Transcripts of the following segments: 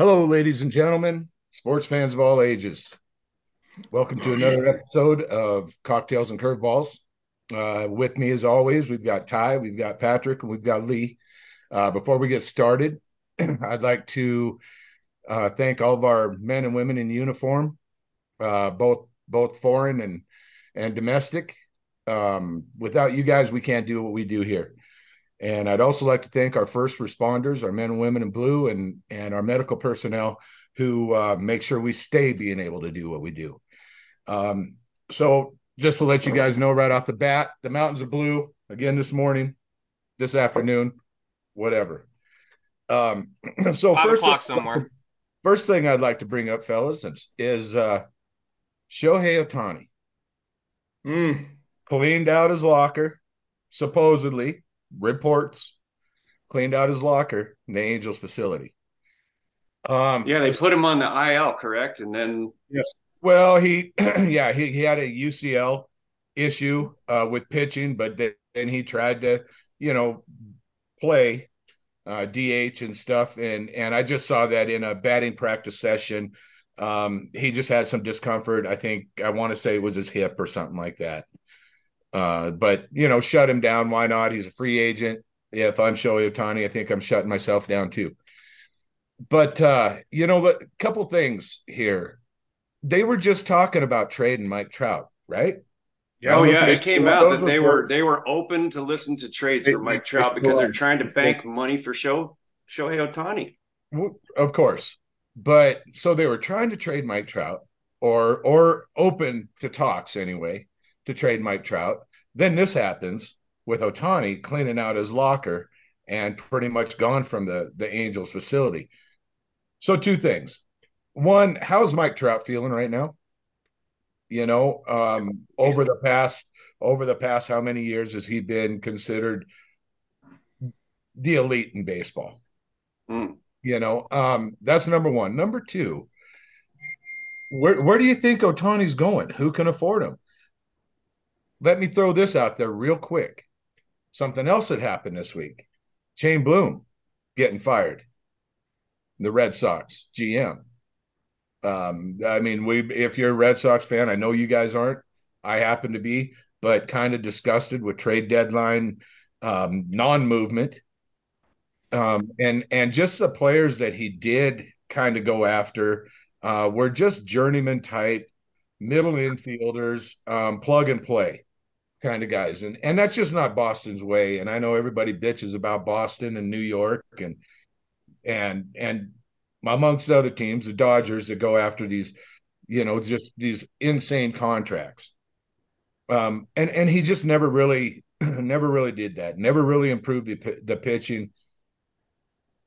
Hello, ladies and gentlemen, sports fans of all ages. Welcome to another episode of Cocktails and Curveballs. Uh, with me, as always, we've got Ty, we've got Patrick, and we've got Lee. Uh, before we get started, I'd like to uh, thank all of our men and women in uniform, uh, both both foreign and and domestic. Um, without you guys, we can't do what we do here. And I'd also like to thank our first responders, our men and women in blue, and and our medical personnel who uh, make sure we stay being able to do what we do. Um, so just to let you guys know right off the bat, the mountains are blue again this morning, this afternoon, whatever. Um, so Five first, o'clock somewhere. first thing I'd like to bring up, fellas, is, is uh, Shohei Ohtani Mm. cleaned out his locker, supposedly reports cleaned out his locker in the Angels facility. Um, Yeah, they put him on the IL, correct? And then yes. Well, he, yeah, he, he had a UCL issue uh, with pitching, but then then he tried to, you know, play uh, DH and stuff, and and I just saw that in a batting practice session. Um, he just had some discomfort. I think I want to say it was his hip or something like that. Uh, but you know, shut him down. Why not? He's a free agent. Yeah, if I'm Shohei Ohtani, I think I'm shutting myself down too. But uh, you know, a couple things here they were just talking about trading Mike Trout, right? Yeah, oh yeah, it came out that they were they were open to listen to trades for Mike Trout because they're trying to bank money for show Shohei Ohtani. W- Of course, but so they were trying to trade Mike Trout, or or open to talks anyway to trade Mike Trout. Then this happens with Ohtani cleaning out his locker and pretty much gone from the the Angels facility. So two things. One, how's Mike Trout feeling right now? You know, um, over the past over the past how many years has he been considered the elite in baseball? Hmm. You know, um, that's number one. Number two, where where do you think Ohtani's going? Who can afford him? Let me throw this out there real quick. Something else that happened this week. Shane Bloom getting fired. The Red Sox GM. Um, I mean, we if you're a Red Sox fan, I know you guys aren't. I happen to be, but kind of disgusted with trade deadline um, non-movement um, and and just the players that he did kind of go after uh, were just journeyman type middle infielders, um, plug and play kind of guys, and and that's just not Boston's way. And I know everybody bitches about Boston and New York and and and amongst other teams, the Dodgers that go after these, you know, just these insane contracts. Um, and and he just never really, never really did that. Never really improved the the pitching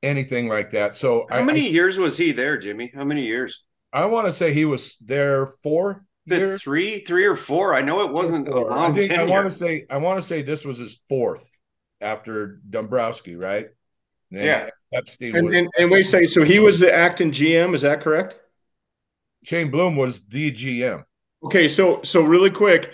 anything like that. So How I, many years was he there, Jimmy? How many years? I, I want to say he was there four The years. three, three or four? I know it wasn't a Four. I long think I want to say I want to say this was his fourth after Dombrowski, right? Then Yeah. Epstein And, was, and and wait, say so he was the acting GM. Is that correct? Shane Bloom was the GM. Okay, so so really quick,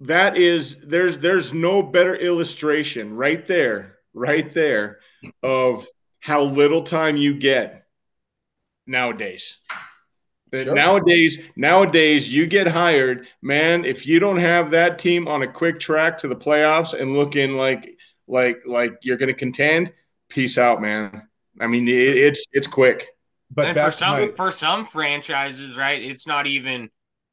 that is there's there's no better illustration right there, right there, of how little time you get nowadays. That Sure. Nowadays, nowadays you get hired, man. If you don't have that team on a quick track to the playoffs and looking like like like you're going to contend, peace out, man. I mean, it, it's it's quick. But and for some my- for some franchises, right, it's not even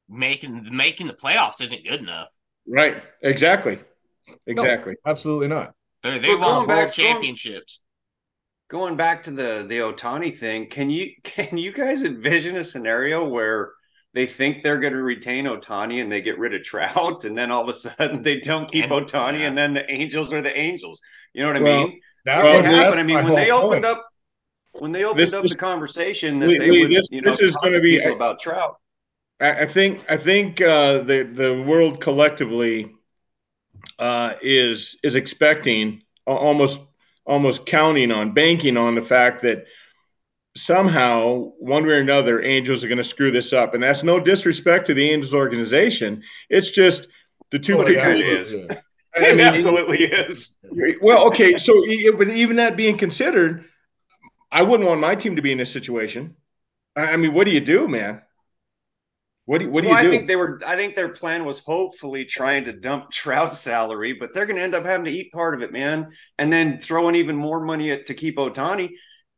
making making the playoffs isn't good enough. Right? Exactly. Exactly. absolutely not. They, they Well, going want world going- championships. Going back to the the Ohtani thing, can you can you guys envision a scenario where they think they're going to retain Ohtani and they get rid of Trout, and then all of a sudden they don't keep And- Ohtani, yeah. and then the Angels are the Angels. You know what I mean? That Well, It was- happened. I mean, when they opened point. up, when they opened This up is- the conversation that Lee- they Lee, would, this- you know, this is gonna be- people about Trout. I, I think I think uh, the the world collectively uh, is is expecting almost almost counting on banking on the fact that somehow one way or another Angels are going to screw this up, and that's no disrespect to the Angels organization. It's just the two oh, Well, it people. kinda is. Yeah. I It mean, absolutely is. well, okay, so but even that being considered, I wouldn't want my team to be in this situation. I, I mean, what do you do, man? What do you, what do well, you do? I think they were. I think their plan was hopefully trying to dump Trout's salary, but they're going to end up having to eat part of it, man, and then throwing even more money at, to keep Ohtani.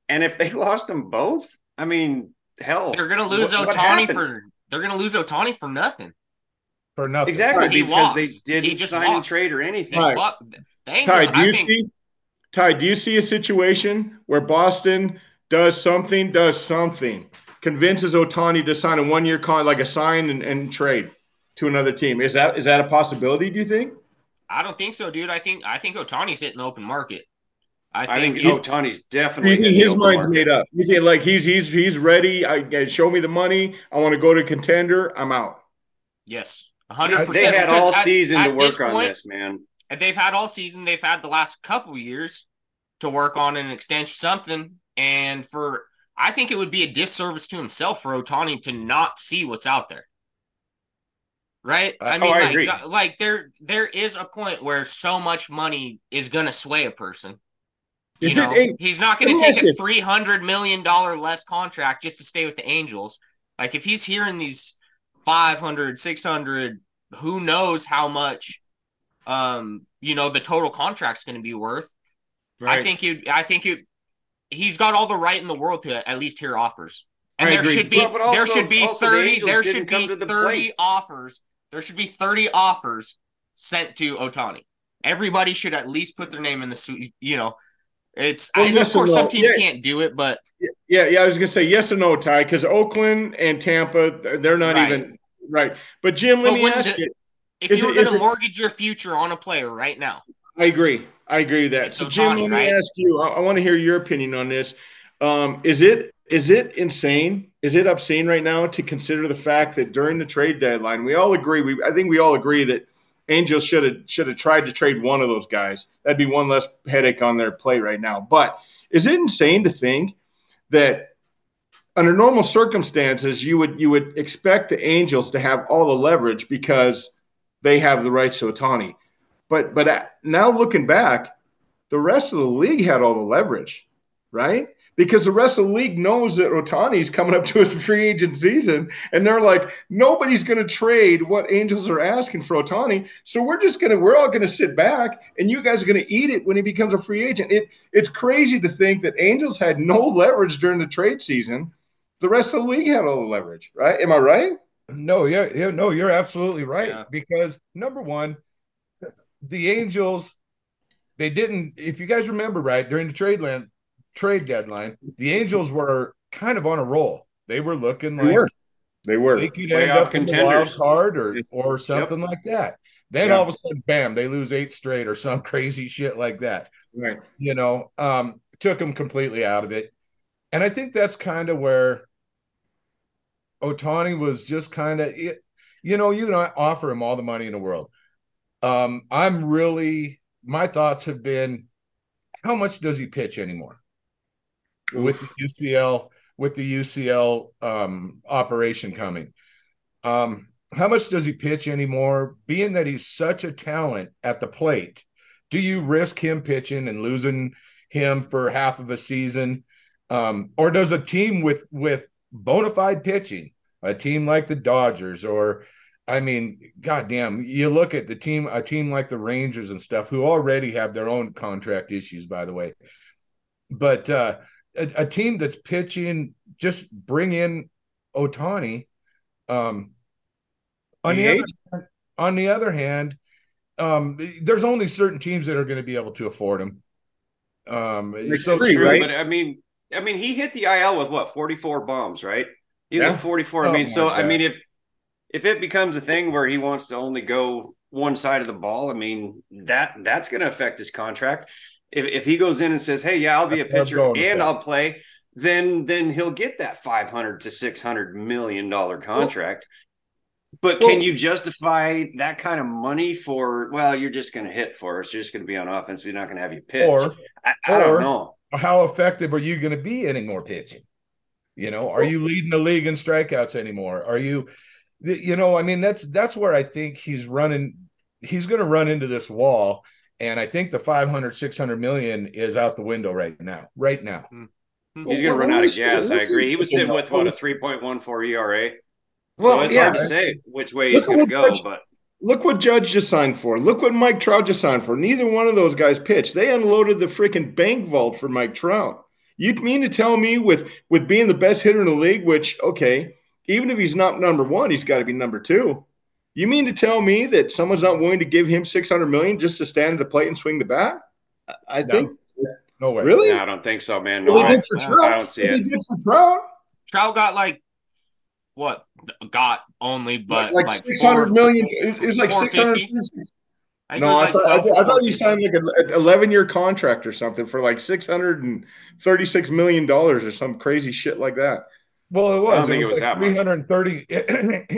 And if they lost them both, I mean, hell, They're gonna lose what- what Ohtani happens? for they're gonna lose Ohtani for nothing. for nothing. exactly He because walks. they didn't just sign and walks. trade or anything. Right. fuck- Ty, do I you think, see? Ty, do you see a situation where Boston does something, does something, convinces Ohtani to sign a one-year con, like a sign and, and trade to another team? Is that is that a possibility? Do you think? I don't think so, dude. I think I think Ohtani's hitting the open market. I I think think, Ohtani's definitely you think his mind's market. made up? You think like he's he's he's ready? I, I show me the money. I want to go to contender. I'm out. yes, hundred percent They percent. had all season to work on point, this, man. They've had all season. They've had the last couple years to work on an extension, something. And for I think it would be a disservice to himself for Ohtani to not see what's out there. Right? I Oh, mean, I like, agree. like there there is a point where so much money is gonna sway a person. You Is it know, a- he's not going to take a three hundred million dollar less contract just to stay with the Angels. Like if he's hearing these 500, 600, who knows how much, um, you know, the total contract's going to be worth. I think you. I think you. He's got all the right in the world to at least hear offers, and I there agree. should be Well, also- there should be also the thirty. There should be to the thirty plate. offers. There should be thirty offers sent to Ohtani. Everybody should at least put their name in the suite. You know, it's Well, I, yes of course and some teams Yeah. can't do it, but Yeah, yeah. I was gonna say yes or no, Ty, because Oakland and Tampa, they're not Right. even right. But Jim, let But me ask the- you. if Is you were it- going is to it- mortgage your future on a player right now, I agree. I agree with that. It's So, Jim, let me right? ask you. I, I want to hear your opinion on this. Um, is it is it insane? Is it obscene right now to consider the fact that during the trade deadline, we all agree. We I think we all agree that Angels should have should have tried to trade one of those guys. That'd be one less headache on their plate right now. But is it insane to think that under normal circumstances you would you would expect the Angels to have all the leverage because they have the rights to Ohtani? But but now looking back, the rest of the league had all the leverage, right? Because the rest of the league knows that Ohtani's coming up to his free agent season, and they're like, nobody's going to trade what Angels are asking for Ohtani. So we're just gonna, we're all going to sit back, and you guys are going to eat it when he becomes a free agent. It it's crazy to think that Angels had no leverage during the trade season. The rest of the league had all the leverage, right? Am I right? No, yeah, yeah, no, you're absolutely right. Yeah. Because number one, the Angels, they didn't. If you guys remember, right during the trade land trade deadline, the Angels were kind of on a roll. They were looking They like were. They were. they could Playoff end up in wild contenders. card or or something like that. Then Yeah. all of a sudden, bam, they lose eight straight or some crazy shit like that. Right. You know, um, took them completely out of it. And I think that's kind of where Ohtani was just kind of, you know, you can offer him all the money in the world. Um, I'm really, my thoughts have been, how much does he pitch anymore with the UCL, with the UCL um, operation coming? Um, how much does he pitch anymore? Being that he's such a talent at the plate, do you risk him pitching and losing him for half of a season? Um, or does a team with with bona fide pitching, a team like the Dodgers, or I mean, goddamn, you look at the team, a team like the Rangers and stuff, who already have their own contract issues, by the way. But uh, a, a team that's pitching, just bring in Ohtani. Um, on the other, on the other hand, um, there's only certain teams that are going to be able to afford him. Um, It's so True, right? But I mean, I mean, he hit the IL with what forty four bombs, right? He Yeah. hit forty four. Oh I mean, so I mean, if if it becomes a thing where he wants to only go one side of the ball, I mean that that's going to affect his contract. If if he goes in and says, "Hey, yeah, I'll be a That's what I'm pitcher and. I'll play," then then he'll get that five hundred to six hundred million dollar contract. but Well- can you justify that kind of money for? Well, you're just going to hit for us. You're just going to be on offense. We're not going to have you pitch. or I, I don't know. how effective are you going to be anymore pitching? You know, are you leading the league in strikeouts anymore? Are you, you know, I mean, that's that's where I think he's running. He's going to run into this wall, and I think the 500, 600 million is out the window right now. Right now, Hmm. He's going to run out of gas. I agree. He was sitting with what a 3.14 ERA. Well, so it's yeah. hard to say which way he's going to go, Judge, but look what Judge just signed for. Look what Mike Trout just signed for. Neither one of those guys pitched. They unloaded the freaking bank vault for Mike Trout. You mean to tell me with with being the best hitter in the league, which okay, even if he's not number one, he's got to be number two. You mean to tell me that someone's not willing to give him six hundred million just to stand at the plate and swing the bat? I, no. think no way. Really? No, I don't think so, man. No, I, I, don't see it. Did for Trout? Trout got like what got only, but like, like six hundred million. It was like six hundred. No, I, thought, I, I thought you signed like an eleven-year contract or something for like six hundred and thirty-six million dollars or some crazy shit like that. Well, it was. I don't it think was it was like that 330.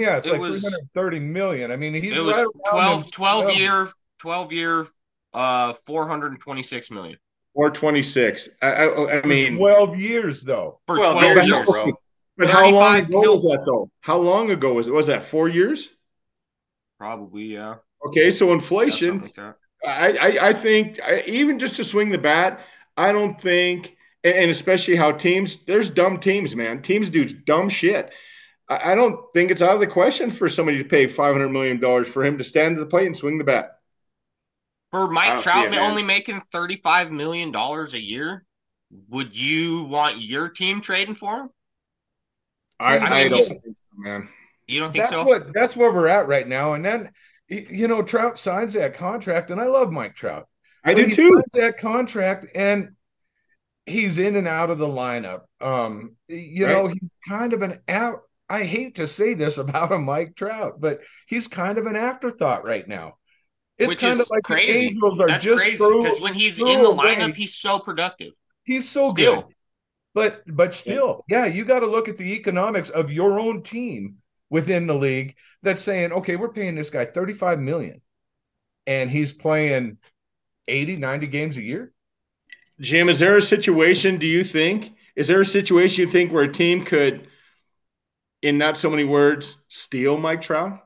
yeah, it's it like was, 330 million. I mean, he's it was right 12, 12 year, 12 year, uh, 426 million. 426. I, I, I mean, 12 years though. For 12, 12 years, bro. But how long ago was that though? How long ago was it? Was that four years? Probably, yeah. Okay, so inflation. Like I, I, I think I, even just to swing the bat, I don't think, and especially how teams, there's dumb teams, man. Teams do dumb shit. I, I don't think it's out of the question for somebody to pay five hundred million dollars for him to stand at the plate and swing the bat. For Mike Trout only making thirty five million dollars a year, would you want your team trading for him? I, I, I don't think so, man. You don't think that's so? What, that's where we're at right now. And then, you know, Trout signs that contract, and I love Mike Trout. I do too. That contract, and he's in and out of the lineup. Um, you right. know, he's kind of an out. I hate to say this about a Mike Trout, but he's kind of an afterthought right now. It's Which kind of like crazy. the Angels are That's just crazy because when he's in the lineup, away. he's so productive. He's so Still. good. But but still, yeah, you got to look at the economics of your own team within the league that's saying, okay, we're paying this guy 35 million and he's playing 80, 90 games a year. Jim, is there a situation, do you think? Is there a situation you think where a team could, in not so many words, steal Mike Trout?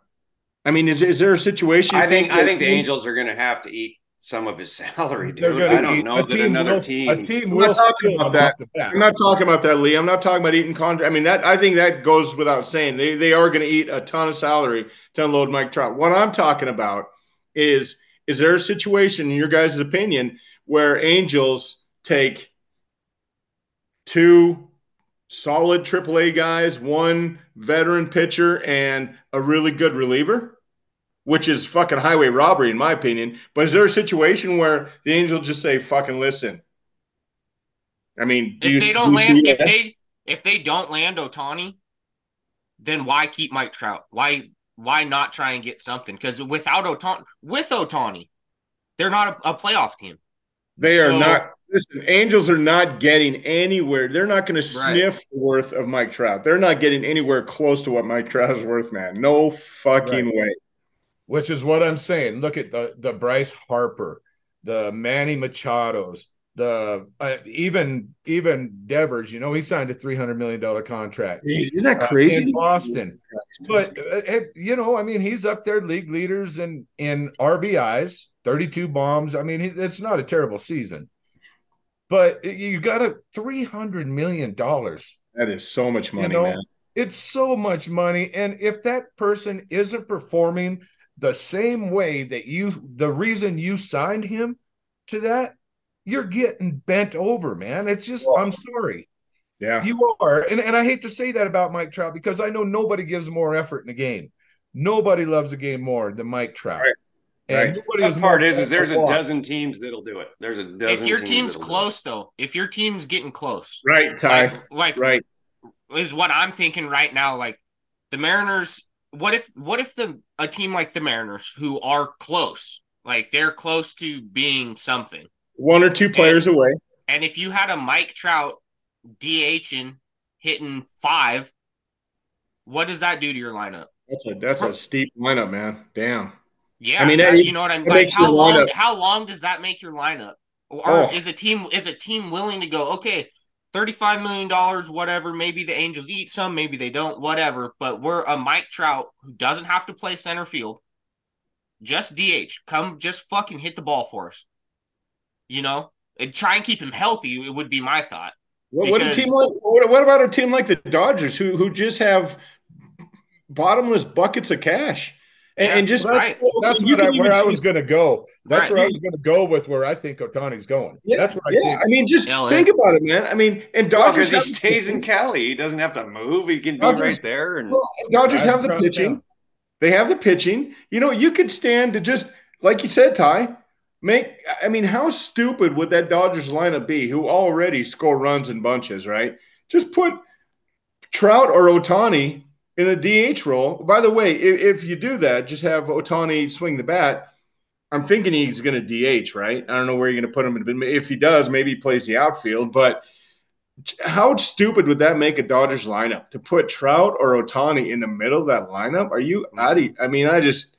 I mean, is, is there a situation? I think, think I think the Angels are going to have to eat some of his salary, dude. I don't know that another will, team. A team will talking about that. I'm not talking about that, Lee. I'm not talking about eating contract. I mean, that I think that goes without saying. They they are going to eat a ton of salary to unload Mike Trout. What I'm talking about is is there a situation, in your guys' opinion, where Angels take two solid AAA guys, one veteran pitcher, and a really good reliever? which is fucking highway robbery in my opinion. But is there a situation where the Angels just say, "Fucking listen"? I mean, do if you, they don't do land, if they if they don't land Ohtani, then why keep Mike Trout? Why why not try and get something? Because without Ohtani, with Ohtani, they're not a, a playoff team. They are so, not. Listen, Angels are not getting anywhere. They're not going to sniff right. the worth of Mike Trout. They're not getting anywhere close to what Mike Trout is worth, man. No fucking right. way which is what I'm saying. Look at the the Bryce Harper, the Manny Machados, the uh, even even Devers. You know, he signed a three hundred million dollar contract. Isn't that crazy? Uh, in Boston, but uh, you know, I mean, he's up there, league leaders in in RBIs, thirty two bombs. I mean, it's not a terrible season, but you got a three hundred million dollars. That is so much money, you know? man. It's so much money, and if that person isn't performing the same way that you the reason you signed him to that you're getting bent over man it's just i'm sorry yeah you are and, and i hate to say that about mike trout because i know nobody gives more effort in the game nobody loves a game more than mike trout right. And right. the part is, is there's a dozen teams that'll do it. There's a dozen. If your team's close, though, if your team's getting close, right, Ty, like, like right, is what I'm thinking right now. Like the Mariners what if what if the a team like the Mariners who are close, like they're close to being something, one or two players and, away, and if you had a Mike Trout DHing hitting five, what does that do to your lineup? That's a that's a steep lineup, man. Damn. Yeah, I mean, that, you know what I'm like. How long? How long does that make your lineup? Or oh. is a team is a team willing to go? Okay, $35 million, whatever. Maybe the Angels eat some, maybe they don't, whatever. But we're a Mike Trout who doesn't have to play center field. Just DH. Come just fucking hit the ball for us. You know? And try and keep him healthy, it would be my thought. What, what a team like what, what about a team like the Dodgers who who just have bottomless buckets of cash and, Yeah, and just right. That's you what I, where I was going to go. That's Right. where I was going to go with where I think Ohtani's going. Yeah, That's what I yeah. think. I mean, just LA. think about it, man. I mean, and Dodgers because he have- stays in Cali. He doesn't have to move. He can be right there. And Well, and Dodgers Drive have the pitching. town. They have the pitching. You know, you could stand to just like you said, Ty. Make I mean, how stupid would that Dodgers lineup be? Who already score runs in bunches, right? Just put Trout or Ohtani in the DH role. By the way, if, if you do that, just have Ohtani swing the bat. I'm thinking he's going to DH, right? I don't know where you're going to put him. In, if he does, maybe he plays the outfield. But how stupid would that make a Dodgers lineup to put Trout or Ohtani in the middle of that lineup? Are you out of? I mean, I just,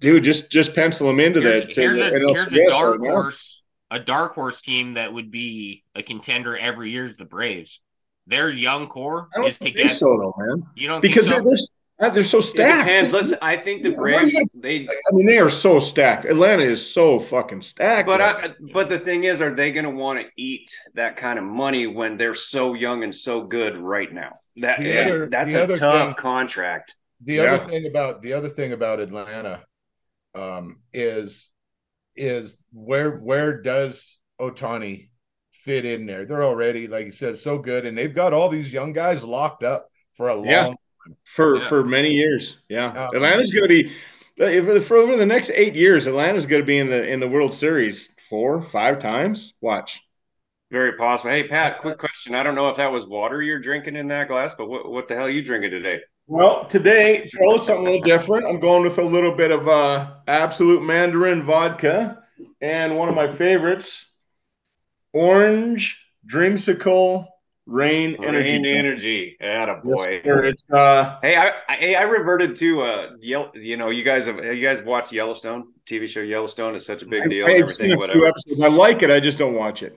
dude, just just pencil them into Here's, that. here's, a, here's a dark horse, a dark horse team that would be a contender every year is the Braves. Their young core I don't is to get. so, though, man. You don't Because think they're so? they're, they're so it stacked. depends. Listen, I think the Yeah, what Braves you they I mean, they are so stacked. Atlanta is so fucking stacked. But right I, but the thing is, are they going to want to eat that kind of money when they're so young and so good right now? That The other- that's a tough thing- contract. The Yeah. other thing about the other thing about Atlanta um, is is where where does Ohtani fit in there? They're already, like you said, so good, and they've got all these young guys locked up for a long. Yeah. for Yeah. for many years. Yeah, Um, Atlanta's going to be if for over the next eight years. Atlanta's going to be in the in the World Series four, five times. Watch. Very possible. Hey Pat, quick question. I don't know if that was water you're drinking in that glass, but what what the hell are you drinking today? Well, today, fellas, something a little different. I'm going with a little bit of uh, Absolut Mandarin vodka and one of my favorites, orange dreamsicle Reign energy. Reign energy. Yes, Attaboy. sir. It's uh, Hey, I, I hey, I reverted to uh, Yell. You know, you guys have you guys watched Yellowstone TV show Yellowstone? is such a big deal. and I've seen everything, whatever. few episodes. I like it. I just don't watch it.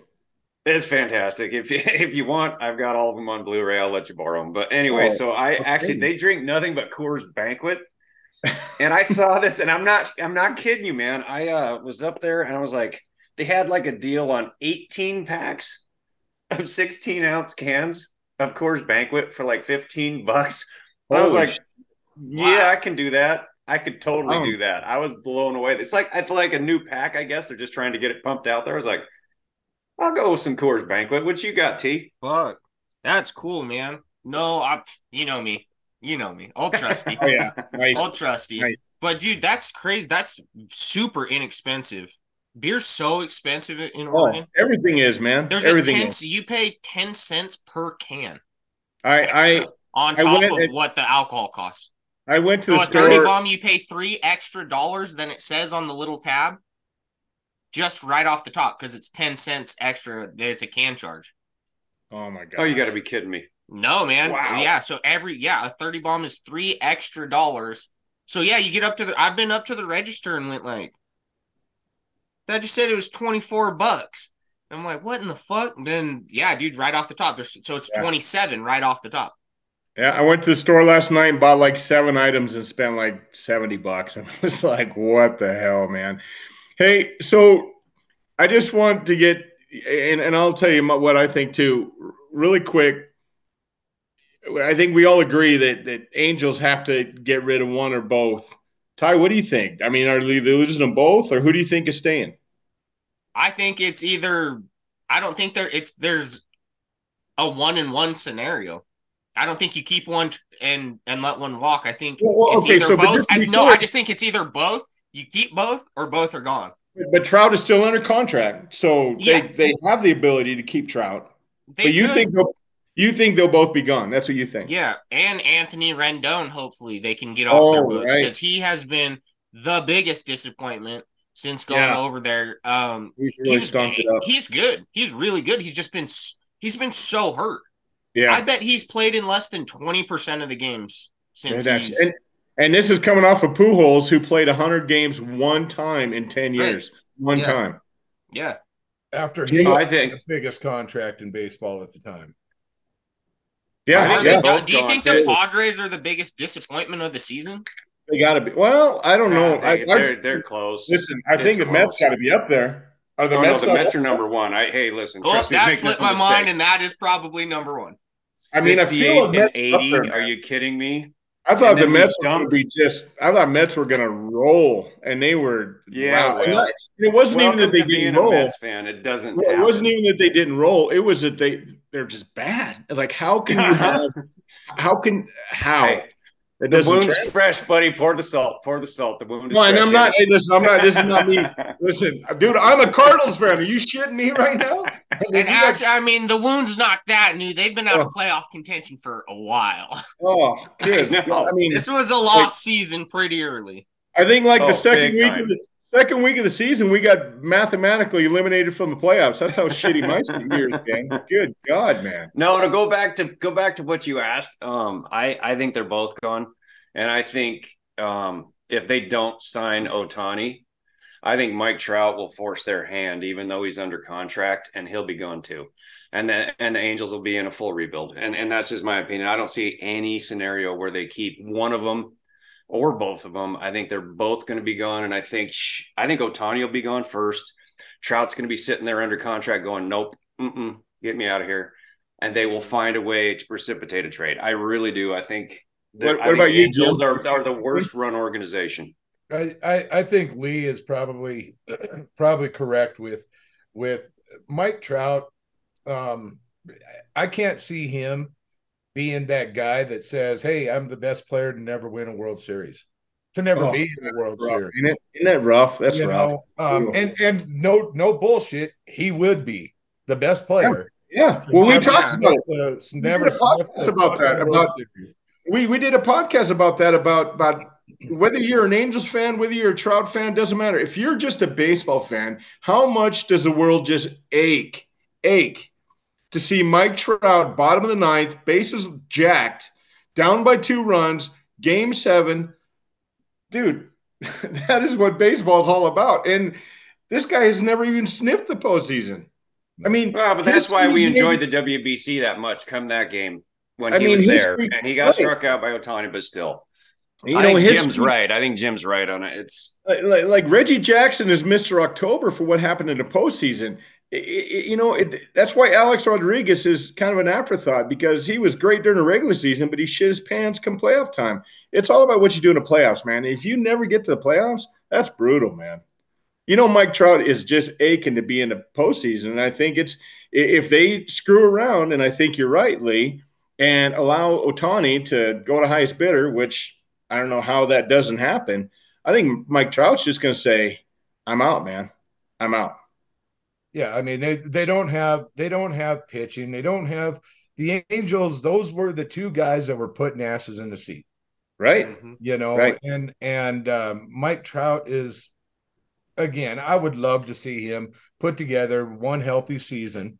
It's fantastic. If you, if you want, I've got all of them on Blu-ray. I'll let you borrow them. But anyway, Oh, so I okay. actually they drink nothing but Coors Banquet, and I saw this, and I'm not I'm not kidding you, man. I uh, was up there and I was like, they had like a deal on 18 packs of 16 ounce cans of Coors Banquet for like 15 bucks. I was like, yeah, I can do that. I could totally Wow. do that. I was blown away. It's like it's like a new pack. I guess they're just trying to get it pumped out there. I was like, I'll go with some Coors Banquet. What you got, T? Fuck, that's cool, man. No, I, you know me, you know me, old trusty, Oh yeah, nice. old trusty. Nice. But dude, that's crazy. That's super inexpensive. Beer's so expensive in Oh, Oregon. everything is man. There's everything a ten. is. You pay ten cents per can I extra on I top went of and- what the alcohol costs. I I went to So the oh, a 30 bomb you pay three extra dollars than it says on the little tab, just right off the top because it's ten cents extra. It's a can charge. Oh my god. Oh, you got to be kidding me. No, man. Wow. Yeah. So every yeah, a 30 bomb is three extra dollars. So yeah, you get up to the I've been up to the register and went like that just said it was 24 bucks. I'm like, what in the fuck? And then yeah, dude, right off the top. There's so it's Yeah. 27 right off the top. Yeah, I went to the store last night and bought like seven items and spent like 70 bucks. I was like, what the hell, man? Hey, so I just want to get, and, and I'll tell you what I think too, really quick. I think we all agree that, that Angels have to get rid of one or both. Ty, what do you think? I mean, are they losing them both, or who do you think is staying? I think it's either I don't think there it's there's a one in one scenario. I don't think you keep one and and let one walk. I think Well, okay, either so, both. I, no, I just think it's either both. You keep both or both are gone. But Trout is still under contract, so Yeah. they, they have the ability to keep Trout. They but you could. think they'll you think they'll both be gone? That's what you think? Yeah, and Anthony Rendon, hopefully they can get off Oh, their books right. because he has been the biggest disappointment since going Yeah. over there. Um, He's really was- stunk it up. he's good. He's really good. He's just been he's been so hurt. Yeah, I bet he's played in less than twenty percent of the games and, since that's- he's and, and this is coming off of Pujols, who played hundred games one time in ten Right. years, one Yeah. time. yeah. After he I think- the biggest contract in baseball at the time. Yeah, Are think yeah, they do you gone, think too. the Padres are the biggest disappointment of the season? they got to be. Well, I don't know. Nah, they, I they're they're close. listen. I It's think the Mets got to be up there. Are the Oh, Mets? no, the Mets are number one. I hey, listen. Oh, trust that make slipped my mistake. mind, and that is probably number one. I mean, I feel 68 the Mets and up 80. there, Are you kidding me? I thought the Mets were going to be just. I thought Mets were going to roll, and they were. Yeah, wow. And well, it wasn't even that they didn't roll. Mets fan. It doesn't. Well, it wasn't even that they didn't roll. It was that they they're just bad. Like how can you have? How can how? Hey, it the wound's translate. fresh, buddy. Pour the salt. Pour the salt. The wound is No, and fresh. I'm not. Hey, listen, I'm not. This is not me. Listen, dude, I'm a Cardinals fan. Are you shitting me right now? I mean, And you guys- actually, I mean, the wound's not that new. They've been out of Oh. playoff contention for a while. oh, good. I. I mean, This was a lost season pretty early. I think like Oh, the second week time. of the second week of the season, we got mathematically eliminated from the playoffs. That's how shitty my years been. Good God, man. No, to go back to go back to what you asked. Um, I I think they're both gone, and I think um if they don't sign Ohtani, I think Mike Trout will force their hand, even though he's under contract, and he'll be gone too. And then and the Angels will be in a full rebuild, and and that's just my opinion. I don't see any scenario where they keep one of them or both of them. I think they're both going to be gone, and I think I think Ohtani will be gone first. Trout's going to be sitting there under contract, going, "Nope, mm-mm, get me out of here." and they will find a way to precipitate a trade. I really do. I think. that- What- I think about you, Angels are, are the worst run organization. I, I I think Lee is probably probably correct with with Mike Trout. Um, I can't see him being that guy that says, "Hey, I'm the best player to never win a World Series, to never Oh, be in the World Rough. Series." Isn't, it, isn't that rough? That's You rough. know, um, and and no no bullshit. He would be the best player. Yeah. Well, we talked yeah. about it. Uh, We never did a podcast about that, about- Series. We we did a podcast about that about about whether you're an Angels fan, whether you're a Trout fan, doesn't matter. If you're just a baseball fan, how much does the world just ache, ache to see Mike Trout, bottom of the ninth, bases jacked, down by two runs, game seven. Dude, that is what baseball is all about. And this guy has never even sniffed the postseason. I mean, Well, but that's why we history's enjoyed made- the WBC that much. Come that game when I he mean, was there, history- and he got right. struck out by Ohtani, but still, You I know, think history- Jim's right. I think Jim's right on it. It's like, like, like Reggie Jackson is Mr. October for what happened in the postseason. I- I- you know, it, that's why Alex Rodriguez is kind of an afterthought because he was great during the regular season, but he shit his pants come playoff time. It's all about what you do in the playoffs, man. If you never get to the playoffs, that's brutal, man. You know, Mike Trout is just aching to be in the postseason, and I think it's if they screw around, and I think you're right, Lee, and allow Ohtani to go to highest bidder, which I don't know how that doesn't happen. I think Mike Trout's just going to say, "I'm out, man. I'm out." Yeah, I mean they they don't have they don't have pitching. They don't have the Angels. Those were the two guys that were putting asses in the seat. Right? You know, Right. and and um, Mike Trout is again. I would love to see him put together one healthy season.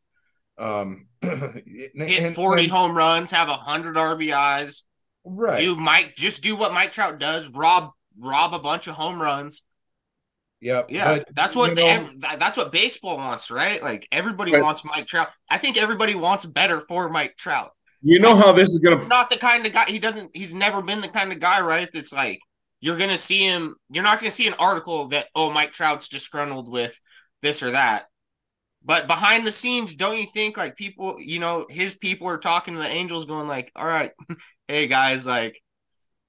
Um, Hit and- 40 and- home runs, have 100 RBIs. right? Do Mike just do what Mike Trout does, rob rob a bunch of home runs. Yep. Yeah, but, that's what you know, that's what baseball wants, right? Like everybody wants Mike Trout. I think everybody wants better for Mike Trout. You know how this is going to. Not the kind of guy he doesn't. He's never been the kind of guy, right? That's like you're gonna see him. You're not gonna see an article that oh Mike Trout's disgruntled with this or that. But behind the scenes, don't you think like people, you know, his people are talking to the Angels, going like, "All right, hey guys, like,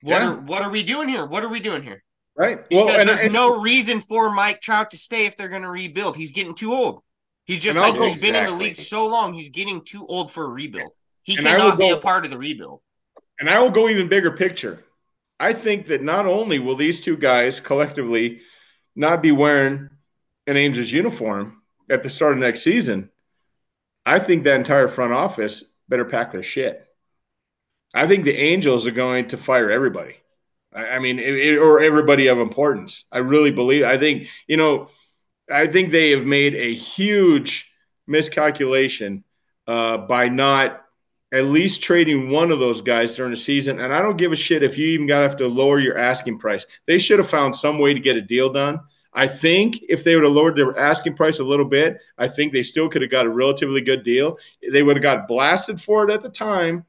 what Yeah. are what are we doing here? What are we doing here?" Right. Because Well, and, there's and- no reason for Mike Trout to stay if they're going to rebuild. He's getting too old. He's just like he's been in the league so long. He's getting too old for a rebuild. He And cannot be go- a part of the rebuild. and I will go even bigger picture. I think that not only will these two guys collectively not be wearing an Angels uniform at the start of next season, I think that entire front office better pack their shit. I think the Angels are going to fire everybody. I, I mean, it, it- or everybody of importance. I really believe. I think you know. I think they have made a huge miscalculation uh, by not at least trading one of those guys during the season. And I don't give a shit if you even got to have to lower your asking price. They should have found some way to get a deal done. I think if they would have lowered their asking price a little bit, I think they still could have got a relatively good deal. They would have got blasted for it at the time,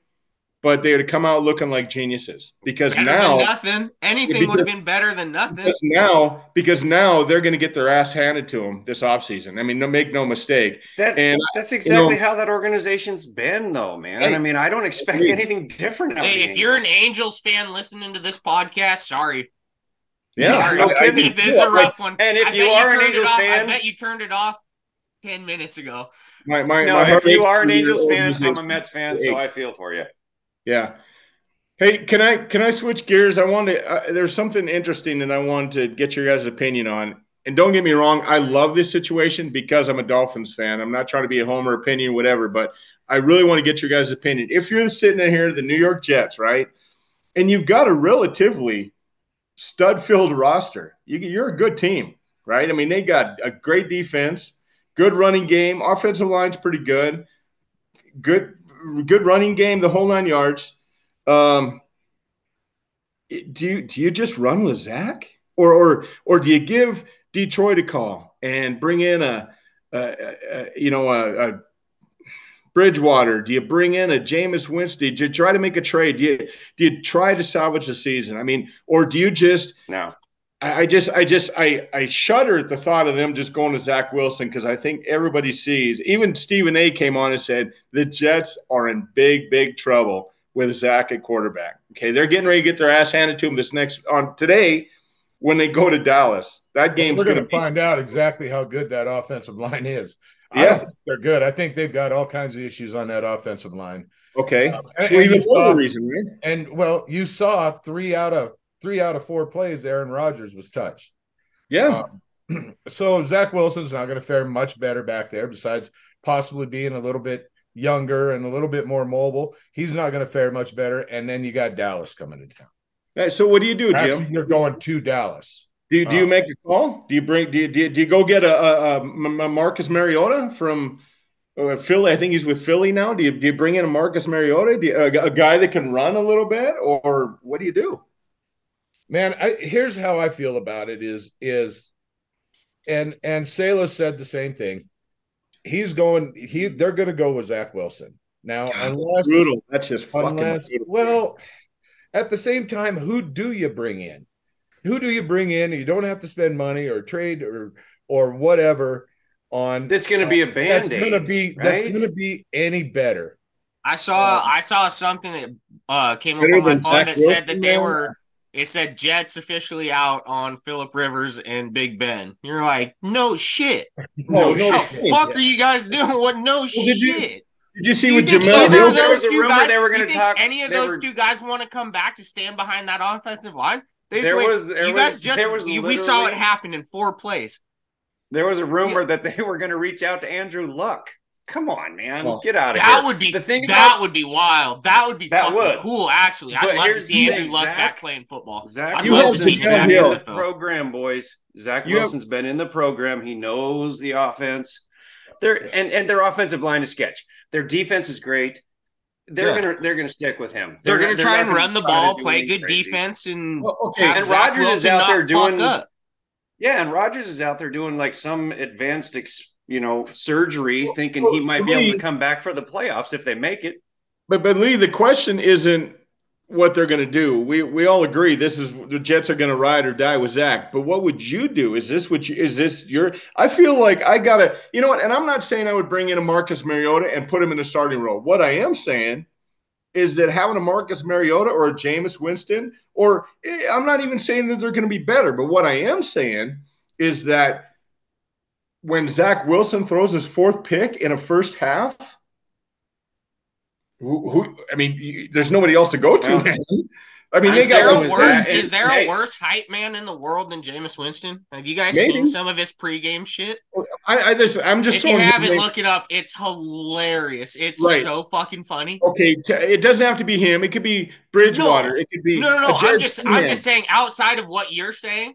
but they would come out looking like geniuses because Better now nothing. Anything Yeah, would have been better than nothing. because now because now they're going to get their ass handed to them this offseason. I mean, no, make no mistake. That And that's exactly know- how that organization's been, though, man. Hey, I mean, I don't expect agreed. anything different. Hey, the if you're an Angels. Angels fan listening to this podcast, sorry. Yeah, sorry. no I- I- kidding. this is a rough one. And if I you bet are an Angels off- fan- I bet you turned it off ten minutes ago. my, my, no, my if you are an Angels fan, I'm a. Mets fan, so I feel for you. Yeah. Hey, can I can I switch gears? I want to. Uh, there's something interesting that I wanted to get your guys' opinion on. And don't get me wrong, I love this situation because I'm a Dolphins fan. I'm not trying to be a homer opinion, whatever, but I really want to get your guys' opinion. If you're sitting in here, the New York Jets, right, and you've got a relatively stud-filled roster, you, you're a good team, right? I mean, they got a great defense, good running game, offensive line's pretty good, good good running game, the whole nine yards. Um, do you do you just run with Zach, or or or do you give Detroit a call and bring in a, a, a, you know a, a Bridgewater? Do you bring in a Jameis Winston? Do you try to make a trade? Do you do you try to salvage the season? I mean, or do you just No, I just, I just, I, I shudder at the thought of them just going to Zach Wilson because I think everybody sees. Even Stephen A. came on and said the Jets are in big, big trouble with Zach at quarterback. Okay, they're getting ready to get their ass handed to them this next on today when they go to Dallas. That game's We're going to be find out exactly how good that offensive line is. Yeah. they're good. I think they've got all kinds of issues on that offensive line. okay. and- So and even more saw- reason, right? And well, you saw three out of three out of four plays. Aaron Rodgers was touched. Yeah, so Zach Wilson's not going to fare much better back there. Besides possibly being a little bit younger and a little bit more mobile, he's not going to fare much better. And then you got Dallas coming to town. Hey, so what do you do, Actually, Jim? you're going to Dallas. Do you, do you uh, make a call? Do you bring? Do you, do you, do you go get a Marcus Mariota from uh, Philly? I think he's with Philly now. Do you do you bring in a Marcus Mariota? Do you, a, a guy that can run a little bit, or what do you do? Man, I, here's how I feel about it: is is, and and Saleh said the same thing. He's going. He they're going to go with Zach Wilson now, unless Brutal. That's just fucking unless brutal. well, at the same time, who do you bring in? Who do you bring in? You don't have to spend money or trade or or whatever on. that's going to be a band that's band going to be that's going to be any better. I saw I saw something that uh, came up on my phone that said that they were it said Jets officially out on Philip Rivers and Big Ben. You're like, no shit. No, no What shit. the fuck are you guys doing? What no did you- shit? Did you see what Jemele either Hill? of There those was a two rumor guys- they were you gonna talk- Any of those were- two guys want to come back to stand behind that offensive line? They just There went- was- there you guys was- just there was you, we saw it happen in four plays. There was a rumor that they were going to reach out to Andrew Luck. Come on, man, Well, get out of That here. That would be the thing that about would be wild. That would be That fucking would. cool. Actually, I'd But love to see Andrew Luck Zach- back playing football. Zach I'd You love have to see him back in the the program, boys. Zach You have- Wilson's been in the program. He knows the offense. Their and and their offensive line is sketch. Their defense is great. They're Yeah. gonna they're gonna stick with him. They're, going not- to try not and gonna run the ball, play good crazy. defense, and Well, okay, and Zach Rodgers is out there doing- up. Yeah, and Rodgers is out there doing like some advanced, ex, you know, surgery, Well, thinking well, he might to be able to come back for the playoffs if they make it. But but Lee, the question isn't what they're going to do. We we all agree this is the Jets are going to ride or die with Zach. But what would you do? Is this what you is this your? I feel like I gotta. You know what? And I'm not saying I would bring in a Marcus Mariota and put him in the starting role. What I am saying is that having a Marcus Mariota or a Jameis Winston, or eh, I'm not even saying that they're going to be better. But what I am saying is that when Zach Wilson throws his fourth pick in a first half. Who, who I mean, you, there's nobody else to go to. Well, man. I mean, is they there got a was worse? that- Is there hey. a worse hype man in the world than Jameis Winston? Have you guys Maybe. seen some of his pregame shit? I, I just, I'm just If you haven't, name- look it up. It's hilarious. It's Right. so fucking funny. Okay, t- it doesn't have to be him. It could be Bridgewater. No. It could be No, no, no. a I'm Jared just, I'm just saying. Outside of what you're saying,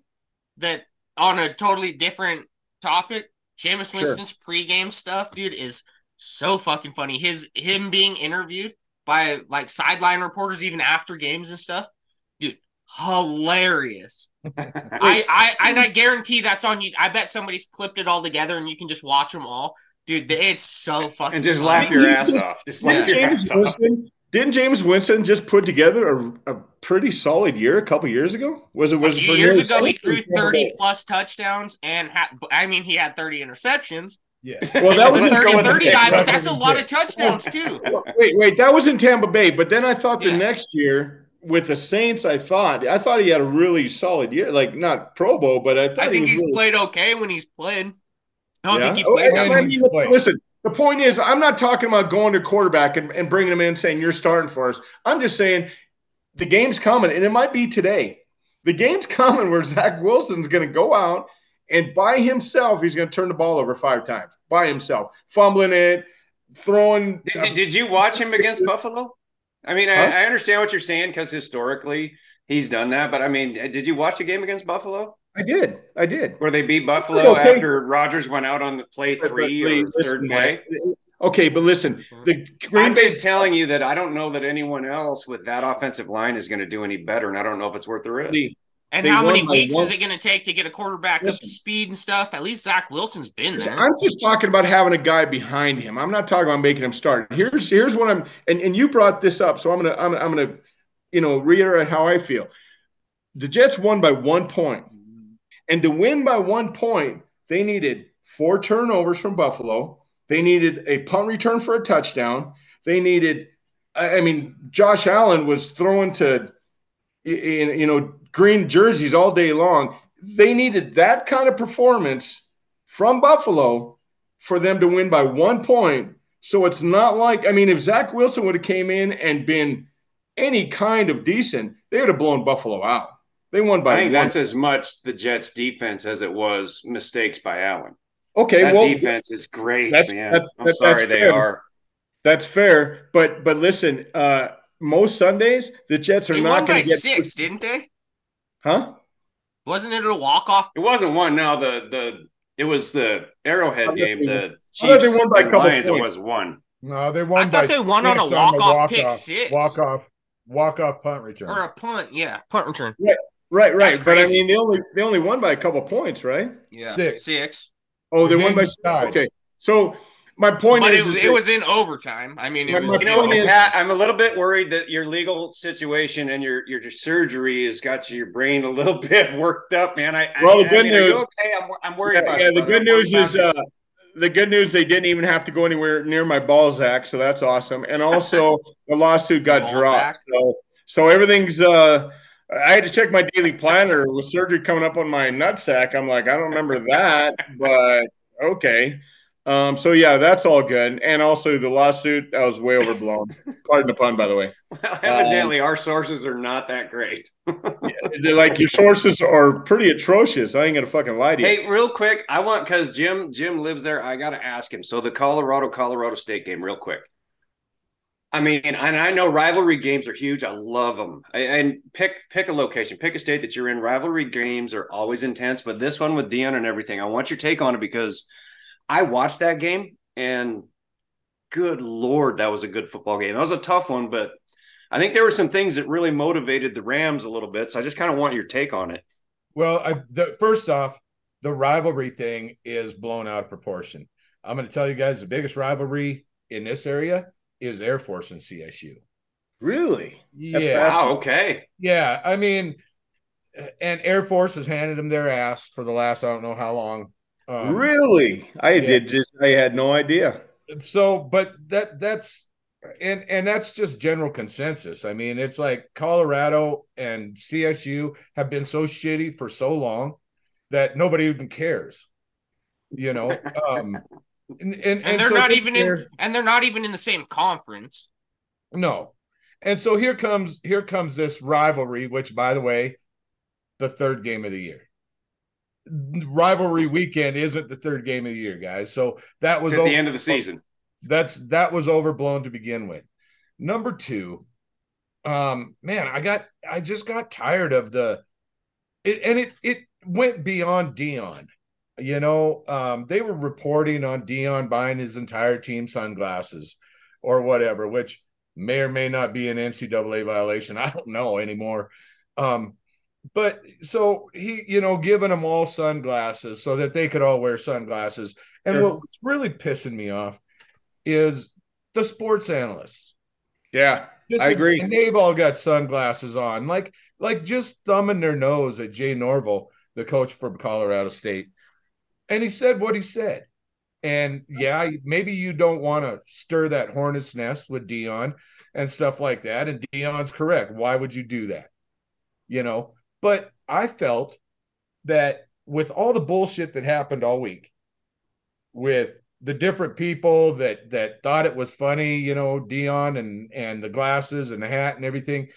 that on a totally different topic, Jameis Sure. Winston's pregame stuff, dude, is so fucking funny. His him being interviewed by like sideline reporters even after games and stuff, dude, hilarious. I, I and I guarantee that's on you. I bet somebody's clipped it all together and you can just watch them all, dude. It's so fucking and just funny. laugh your ass off. Just laugh Didn't your ass off. Winston, didn't Jameis Winston just put together a, a pretty solid year a couple years ago? Was it was a it few years nearly ago he threw 30 plus touchdowns and had I mean he had 30 interceptions. Yeah. Well, that was was a 30 Tampa 30 guy, but That's that's a lot of touchdowns too. Wait, wait, that was in Tampa Bay, but then I thought the Yeah. next year with the Saints, I thought I thought he had a really solid year, like not Pro Bowl, but I thought I he think was he's really, played okay when he's played. I don't Yeah? think he Oh, played I- that I mean, he's played. listen, the point is, I'm not talking about going to quarterback and, and bringing him in saying you're starting for us. I'm just saying the game's coming, and it might be today. The game's coming where Zach Wilson's going to go out and by himself, he's going to turn the ball over five times by himself, fumbling it, throwing. Uh, did, did you watch him against Buffalo? I mean, I, Huh? I understand what you're saying because historically he's done that, but I mean, did you watch the game against Buffalo I did, I did. where they beat Buffalo Okay. after Rodgers went out on the play But- three but or listen, third play? man. Okay, but listen, mm-hmm. the Green I'm Bay. just telling you that I don't know that anyone else with that offensive line is going to do any better, and I don't know if it's worth the risk. the- And They how many weeks one- is it going to take to get a quarterback up to speed and stuff? At least Zach Wilson's been there. I'm just talking about having a guy behind him. I'm not talking about making him start. Here's here's what I'm and, and you brought this up, so I'm gonna I'm, I'm gonna you know reiterate how I feel. The Jets won by one point, and to win by one point, they needed four turnovers from Buffalo. They needed a punt return for a touchdown. They needed, I mean, Josh Allen was throwing to, you know, green jerseys all day long. They needed that kind of performance from Buffalo for them to win by one point. So it's not like, I mean, if Zach Wilson would have came in and been any kind of decent, they would have blown Buffalo out. They won by I think one. that's as much the Jets' defense as it was mistakes by Allen. Okay, that well, defense is great, that's- man. that's- I'm that's- sorry that's they fair. are. that's fair. But but listen, uh, most Sundays the Jets are they not going to get six, didn't they? huh? Wasn't it a walk off? It wasn't one. No, the the it was the Arrowhead I game. they The I thought they Chiefs won by a couple Lions. It was one. No, they won I thought by they won on a six walk-off pick six. Walk-off, walk-off punt return. Or a punt, yeah, punt return. Right, right. But I mean, they only they only won by a couple points, right? Yeah, Six. six. Oh, they The won by six. tied. okay. So my point But is, it, was- it was in overtime. I mean, it was. You know, point is- Pat, I'm a little bit worried that your legal situation and your your surgery has got your brain a little bit worked up, man. I, I- Well, the I good mean, news- okay, I'm, I'm worried yeah, about yeah, you, the good news is uh, the good news they didn't even have to go anywhere near my Balzac, so that's awesome. And also the lawsuit got Balzac? dropped, so so everything's. uh I had to check my daily planner with surgery coming up on my nutsack. I'm like, I don't remember that, but okay. Um, so yeah, that's all good. And also the lawsuit that was way overblown. Pardon the pun, by the way. Well, evidently, our sources are not that great. They're like your sources are pretty atrocious. I ain't gonna fucking lie to you. Hey, real quick, I want because Jim Jim lives there. I got to ask him. So the Colorado Colorado State game, real quick. I mean, and I know rivalry games are huge. I love them. And pick pick a location, pick a state that you're in. Rivalry games are always intense, but this one with Deion and everything, I want your take on it because I watched that game and good lord, that was a good football game. That was a tough one, but I think there were some things that really motivated the Rams a little bit. So I just kind of want your take on it. Well, I, the, first off, the rivalry thing is blown out of proportion. I'm going to tell you guys the biggest rivalry in this area is Air Force and CSU. Really? Yeah, fast. Wow. Okay. yeah. I mean, and Air Force has handed them their ass for the last I don't know how long. Um, really? I yeah. did just I had no idea. so but that that's and and that's just general consensus i mean it's like colorado and csu have been so shitty for so long that nobody even cares you know um and and, and they're so not this even year- in, and they're not even in the same conference. no and so here comes here comes this rivalry which by the way the third game of the year rivalry weekend isn't the third game of the year guys so that was It's at the end of the season. that's that was overblown to begin with. Number two, um, man, I got I just got tired of the it and it it went beyond Deion. You know, um, they were reporting on Deion buying his entire team sunglasses or whatever, which may or may not be an NCAA violation. I don't know anymore. Um, but so he, you know, giving them all sunglasses so that they could all wear sunglasses. And Sure. what was really pissing me off is the sports analysts. Yeah, Just I agree. And they've all got sunglasses on, like like just thumbing their nose at Jay Norvell, the coach from Colorado State. And he said what he said. And yeah, maybe you don't want to stir that hornet's nest with Deion and stuff like that. And Deion's correct. Why would you do that? You know, but I felt that with all the bullshit that happened all week, with the different people that that thought it was funny, you know, Deion and and the glasses and the hat and everything,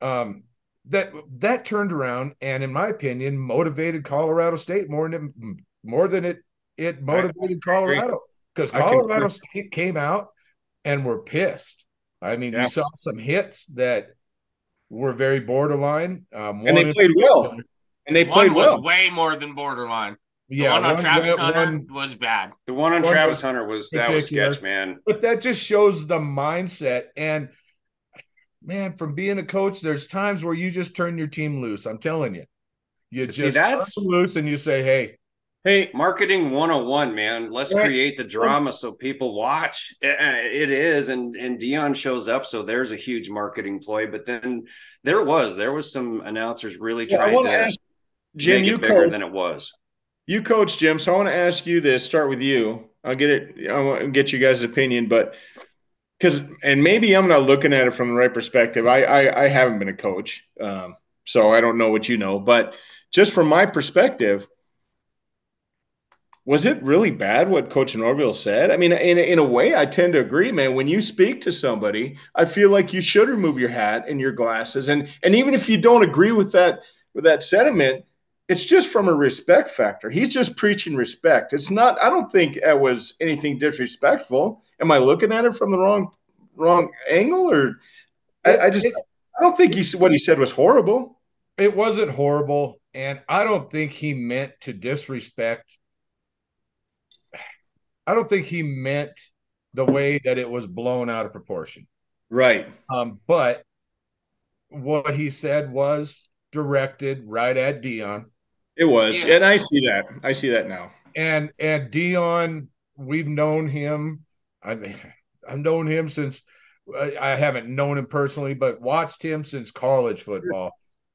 um, that that turned around and, in my opinion, motivated Colorado State more than more than it it motivated Colorado because Colorado State came out and were pissed. I mean, yeah. you saw some hits that were very borderline, um, and they played well. And they played one well. way more than borderline. The yeah, one on one, Travis one, Hunter was bad. The one on Travis Hunter was that was sketch, man. But that just shows the mindset. And man, from being a coach, there's times where you just turn your team loose. I'm telling you, you just See, that's loose and you say, "Hey, Hey, marketing 101, man. Let's create the drama so people watch. It is. And and Deion shows up, so there's a huge marketing ploy. But then there was there was some announcers really yeah, trying to ask, Jim, make it bigger coach, than it was. You coach Jim, so I want to ask you this. Start with you. I'll get it. I want to get you guys' opinion, but because and maybe I'm not looking at it from the right perspective. I I, I haven't been a coach, um, so I don't know what you know. But just from my perspective was it really bad what Coach Norvell said? I mean, in, in a way, I tend to agree, man. When you speak to somebody, I feel like you should remove your hat and your glasses, and and even if you don't agree with that with that sentiment, it's just from a respect factor. He's just preaching respect. It's not. I don't think it was anything disrespectful. Am I looking at it from the wrong wrong angle, or I, I just I don't think he what he said was horrible. It wasn't horrible, and I don't think he meant to disrespect I don't think he meant the way that it was blown out of proportion. Right. Um, but what he said was directed right at Deion. It was, yeah. and I see that. I see that now. And and Deion, we've known him. I mean, I've known him since I haven't known him personally, but watched him since college football.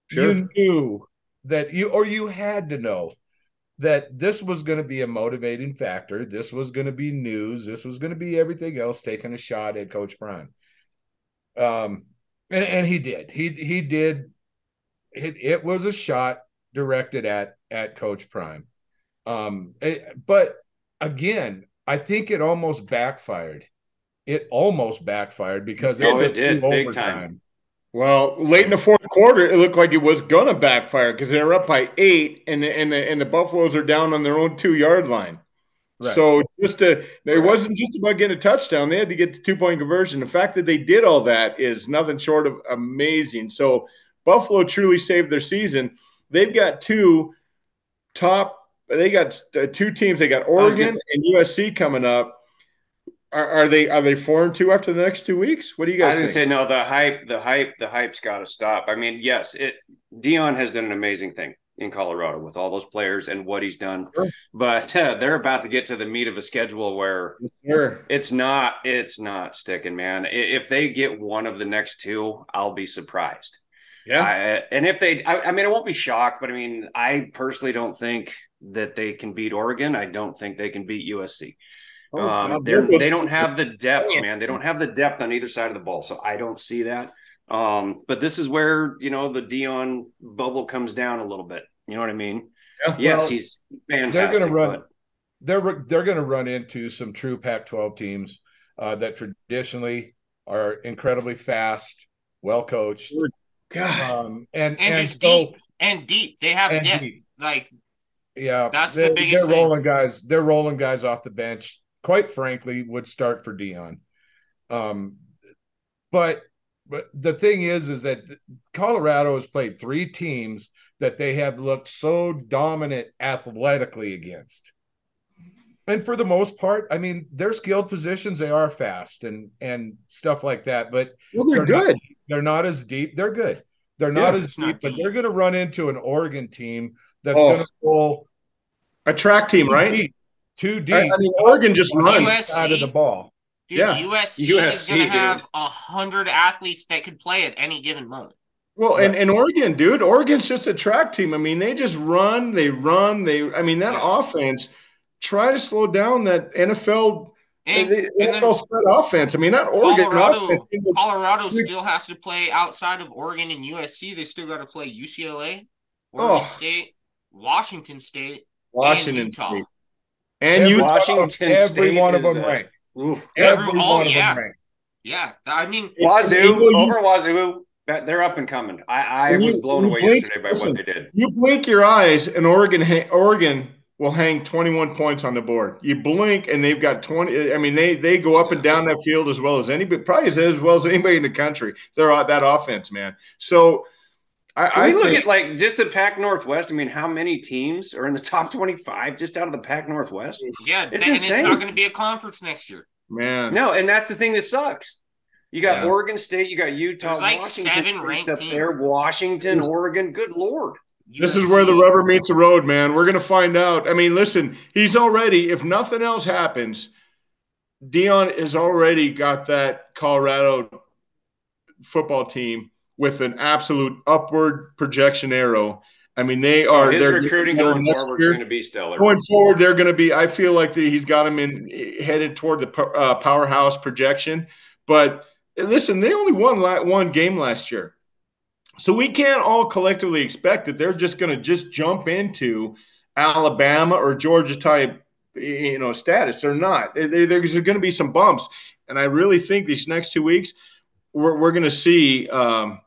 Sure. You knew that you, or you had to know that this was going to be a motivating factor. This was going to be news. This was going to be everything else taking a shot at Coach Prime. Um, and, and he did. He he did. It, it was a shot directed at at Coach Prime. Um, it, but again, I think it almost backfired. It almost backfired because it, oh, it did big time. Well, late in the fourth quarter, it looked like it was gonna backfire because they're up by eight, and the, and the and the Buffaloes are down on their own two yard line. Right. So just to, it wasn't just about getting a touchdown; they had to get the two point conversion. The fact that they did all that is nothing short of amazing. So Buffalo truly saved their season. They've got two top. They got uh, two teams. They got Oregon and USC coming up are, are, they are they four and two after the next two weeks? What do you guys? I didn't say no. The hype, the hype, the hype's got to stop. I mean, yes, it. Deion has done an amazing thing in Colorado with all those players and what he's done, sure. but uh, they're about to get to the meat of a schedule where sure. it's not it's not sticking, man. If they get one of the next two, I'll be surprised. Yeah, I, and if they, I, I mean, I won't be shocked, but I mean, I personally don't think that they can beat Oregon. I don't think they can beat USC. Oh, um, they're, don't have the depth, man. They don't have the depth on either side of the ball. So I don't see that. Um, but this is where, you know, the Deion bubble comes down a little bit. You know what I mean? Yeah, yes, well, he's fantastic. They're going to run. But... They're they're going to run into some true Pac-12 teams uh, that traditionally are incredibly fast, well coached, um, and and, and just so, deep and deep. They have depth. Deep. Like yeah, that's they, the biggest. They're rolling thing. guys. They're rolling guys off the bench quite frankly, would start for Deion. Um, but but the thing is, is that Colorado has played three teams that they have looked so dominant athletically against. And for the most part, I mean, they're skilled positions. They are fast and and stuff like that. But well, they're, they're good. Not, they're not as deep. They're good. They're not yeah, as deep, not but they're going to run into an Oregon team that's oh. going to pull a track team, right? Deep too deep. I, I mean, Oregon just runs out of the ball. Dude, Yeah. USC, is USC, going to have a hundred athletes that could play at any given moment. Well, and, and Oregon, dude, Oregon's just a track team. I mean, they just run, they run, they. I mean, that Yeah. offense. Try to slow down that NFL, And, the and NFL spread offense. I mean, not Oregon Colorado, offense. Colorado still has to play outside of Oregon and USC. They still got to play UCLA, Oregon Oh. State, Washington State, Washington and Utah. State, and Every- Utah. Washington every State one of them uh, ranked. Oof. Every- Every oh, one of yeah. them ranked. Yeah, I mean, Wazoo You over Wazoo. They're up and coming. I, I was you- blown away blink- yesterday by listen, what they did. You blink your eyes, and Oregon, ha- Oregon will hang 21 points on the board. You blink, and they've got 20. I mean, they they go up and down that field as well as anybody, probably as, as well as anybody in the country. They're that offense, man. So, I, Can I we look think, at like just the Pac Northwest? I mean, how many teams are in the top twenty-five just out of the Pac Northwest? yeah, It's and it's not going to be a conference next year. man. No, and that's the thing that sucks. You got Yeah. Oregon State, you got Utah, There's like Washington seven State's ranked up teams. there, Washington, Oregon. Good lord! This is where the rubber meets the road, man. We're going to find out. I mean, listen, he's already, if nothing else happens, Deion has already got that Colorado football team with an absolute upward projection arrow. I mean, they are His they're recruiting going forward is going to be stellar. Going forward, they're going to be. I feel like the, he's got them in headed toward the uh, powerhouse projection. But listen, they only won la- one game last year, so we can't all collectively expect that they're just going to just jump into Alabama or Georgia type, you know, status. They're not. There- There's going to be some bumps, and I really think these next two weeks we're we're going to see um,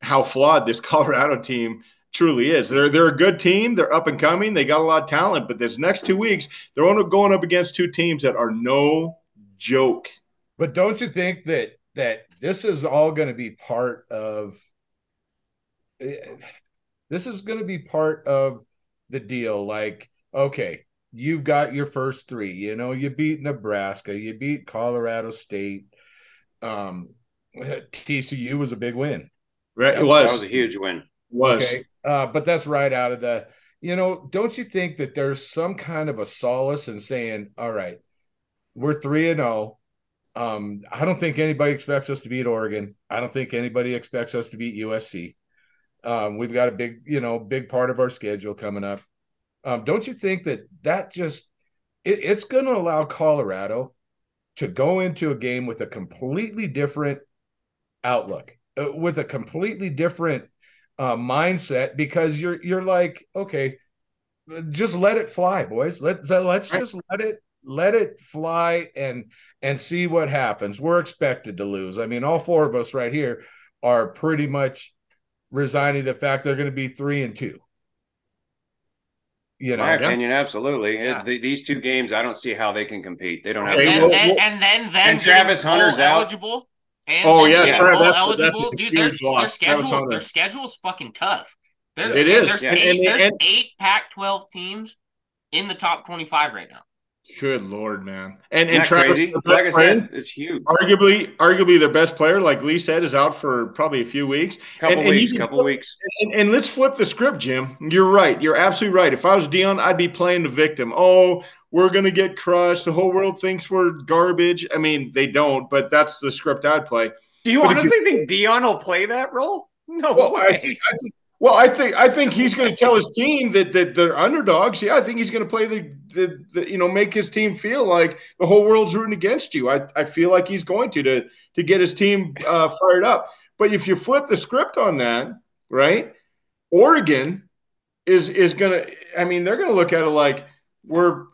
how flawed this Colorado team truly is. They're they're a good team. They're up and coming. They got a lot of talent. But this next two weeks, they're only going up against two teams that are no joke. But don't you think that that this is all going to be part of eh, this is going to be part of the deal like okay you've got your first 3 you know you beat Nebraska you beat Colorado State um TCU was a big win Right? That It was. That was a huge win. was. Okay. Uh, but that's right out of the, you know, don't you think that there's some kind of a solace in saying, all right, we're three and zero. Um, I don't think anybody expects us to beat Oregon. I don't think anybody expects us to beat USC. Um, we've got a big, you know, big part of our schedule coming up. Um, don't you think that that just it, it's going to allow Colorado to go into a game with a completely different outlook, with a completely different uh, mindset because you're you're like okay just let it fly boys let let's just let it let it fly and and see what happens we're expected to lose i mean all four of us right here are pretty much resigning the fact they're going to be three and two you know My opinion, absolutely. It- the- these two games, I don't see how they can compete. They don't have. And Okay, then, well- then- and then, then And Travis Hunter's bowl out. eligible. And Oh, yeah, getting Tra- bowl that's- that's a eligible. Dude, huge their, their schedule, their schedule's fucking tough. There's, It is. There's And- eight, and- there's eight Pac-12 teams in the top 25 right now. Good lord, man. And Isn't and Travis, crazy? Like I player, said, it's huge. arguably, arguably their best player, like Lee said, is out for probably a few weeks. Couple and- and weeks, can couple flip- weeks. And, and let's flip the script, Jim. You're right. You're absolutely right. If I was Deion, I'd be playing the victim. Oh, we're to get crushed. The whole world thinks we're garbage. I mean, they don't, but that's the script I'd play. Do you But honestly think Deion will play that role? No Well, I way. think, I think, well, I think I think he's going to tell his team that that they're underdogs. Yeah, I think he's going to play the, the the you know make his team feel like the whole world's rooting against you. I, I feel like he's going to to to get his team uh, fired up. But if you flip the script on that, right? Oregon is is going to. I mean, they're going to look at it like we're.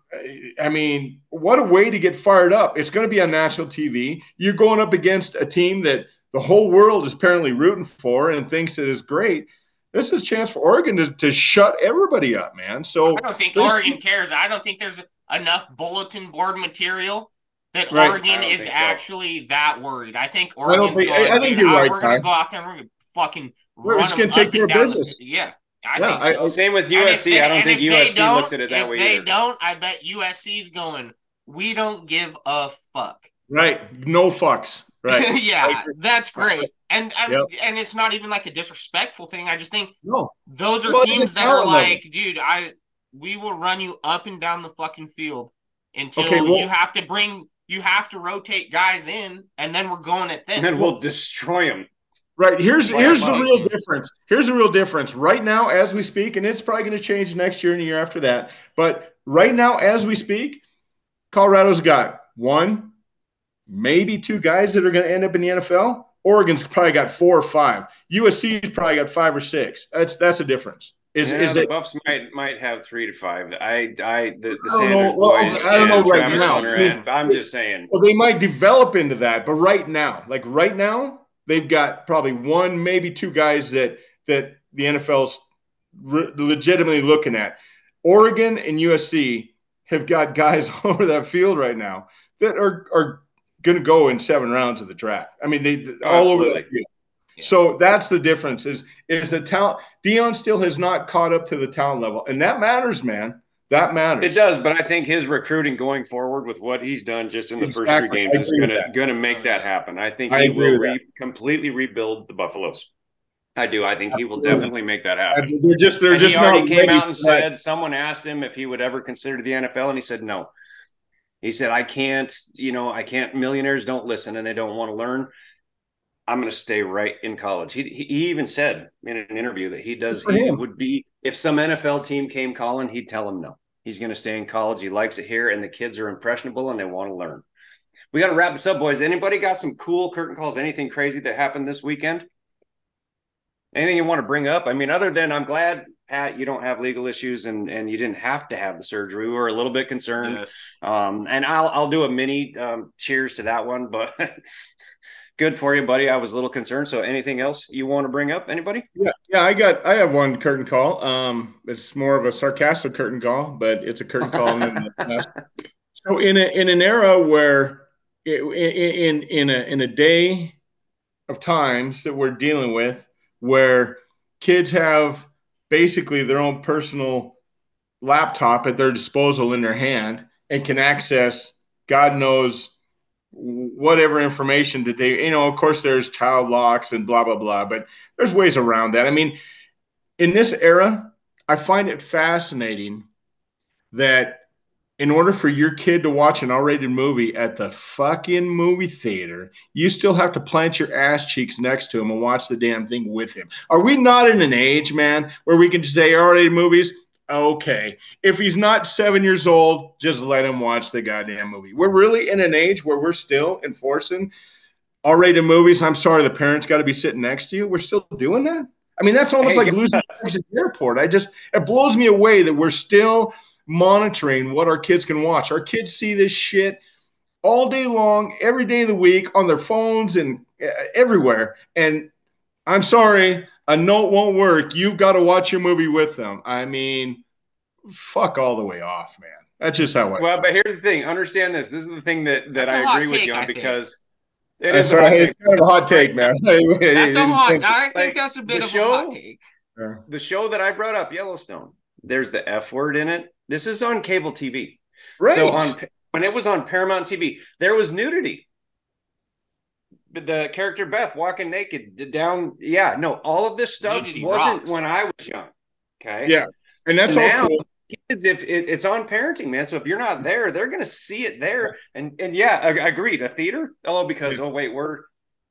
I mean, what a way to get fired up! It's going to be on national TV. You're going up against a team that the whole world is apparently rooting for and thinks it is great. This is a chance for Oregon to, to shut everybody up, man. So I don't think Oregon two- cares. I don't think there's enough bulletin board material that Right. Oregon is so. actually that worried. I think don't think- going, I- I think you're I- right, We're going to go out there and we're going to fucking We're run just gonna take up care of down the- business. yeah, I Yeah, think I- so. Same with USC. they- I don't think USC don't- looks at it that if way they either. don't, I bet USC's going, we don't give a fuck. right, no fucks. Right. Yeah, that's great. And and, Yep. and it's not even like a disrespectful thing. I just think No. those are Well, teams that are talent level. like, dude, I we will run you up and down the fucking field until Okay, well- you have to bring you have to rotate guys in, and then we're going at And them. then we'll destroy them. Right. Here's Like here's the real you. difference. Here's the real difference. Right now, as we speak, and it's probably going to change next year and the year after that. But right now, as we speak, Colorado's got one, maybe two guys that are going to end up in the NFL. Oregon's probably got four or five. USC's probably got five or six. That's that's a difference. Is yeah, is the it? Buffs might might have three to five. I I the, the I don't Sanders know. Well, boys. I don't know right Travis now. I mean- I'm just saying. Well, they might develop into that, but right now, like right now, they've got probably one, maybe two guys that that the NFL's re- legitimately looking at. Oregon and USC have got guys all over that field right now that are are going to go in seven rounds of the draft. I mean, they Oh, all over that field. Yeah. So that's the difference. Is is the talent? Deion still has not caught up to the talent level, and that matters, man. That matters. It does, but I think his recruiting going forward with what he's done just in the first three games is gonna gonna make that happen. I think he agree will re- completely rebuild the Buffaloes. I do. I think he will definitely make that happen. They're just they're And just he already came out and said someone asked him if he would ever consider the NFL, and he said no. He said, "I can't. You know, I can't. Millionaires don't listen, and they don't want to learn. I'm going to stay right in college." He he even said in an interview that he does. He would be if some NFL team came calling, he'd tell him no. He's going to stay in college. He likes it here, and the kids are impressionable and they want to learn. We got to wrap this up, boys. Anybody got some cool curtain calls? Anything crazy that happened this weekend? Anything you want to bring up? I mean, other than I'm glad, Pat, you don't have legal issues and and you didn't have to have the surgery. We were a little bit concerned. Yes. Um, and I'll I'll do a mini um, cheers to that one, but good for you, buddy. I was a little concerned. So, anything else you want to bring up? Anybody? Yeah, yeah, I got I have one curtain call. Um, it's more of a sarcastic curtain call, but it's a curtain call. nonetheless. so in a in an era where i- in in in a in a day of times that we're dealing with, where kids have basically their own personal laptop at their disposal in their hand and can access God knows whatever information that they you know of course there's child locks and blah blah blah but there's ways around that. I mean in this era i find it fascinating that in order for your kid to watch an r-rated movie at the fucking movie theater you still have to plant your ass cheeks next to him and watch the damn thing with him. Are we not in an age man where we can just say r-rated movies? Okay. If he's not seven years old just let him watch the goddamn movie. We're really in an age where we're still enforcing r-rated movies. I'm sorry the parents got to be sitting next to you. We're still doing that? I mean that's almost Hey, like losing at the airport. I just it blows me away that we're still monitoring what our kids can watch our kids see this shit all day long every day of the week on their phones and uh, everywhere and i'm sorry a note won't work you've got to watch your movie with them i mean fuck all the way off man that's just how I Well, but here's the thing. Understand this. This is the thing that that That's a I hot agree with take, you on think. because it I'm a sorry, hot it's take. kind of a hot take, man. That's a hot. I Like, think that's a bit of show- a hot take. The show that I brought up, Yellowstone. There's the F word in it. This is on cable TV. Right. So on when it was on Paramount TV, there was nudity. But The character Beth walking naked down. Yeah, no, all of this stuff Nudity wasn't rocks. when I was young. Okay. Yeah. and that's now- all cool. Kids, if it, it's on parenting, man. So if you're not there, they're gonna see it there. And and yeah, I, agreed. A theater? Oh, because oh wait, we're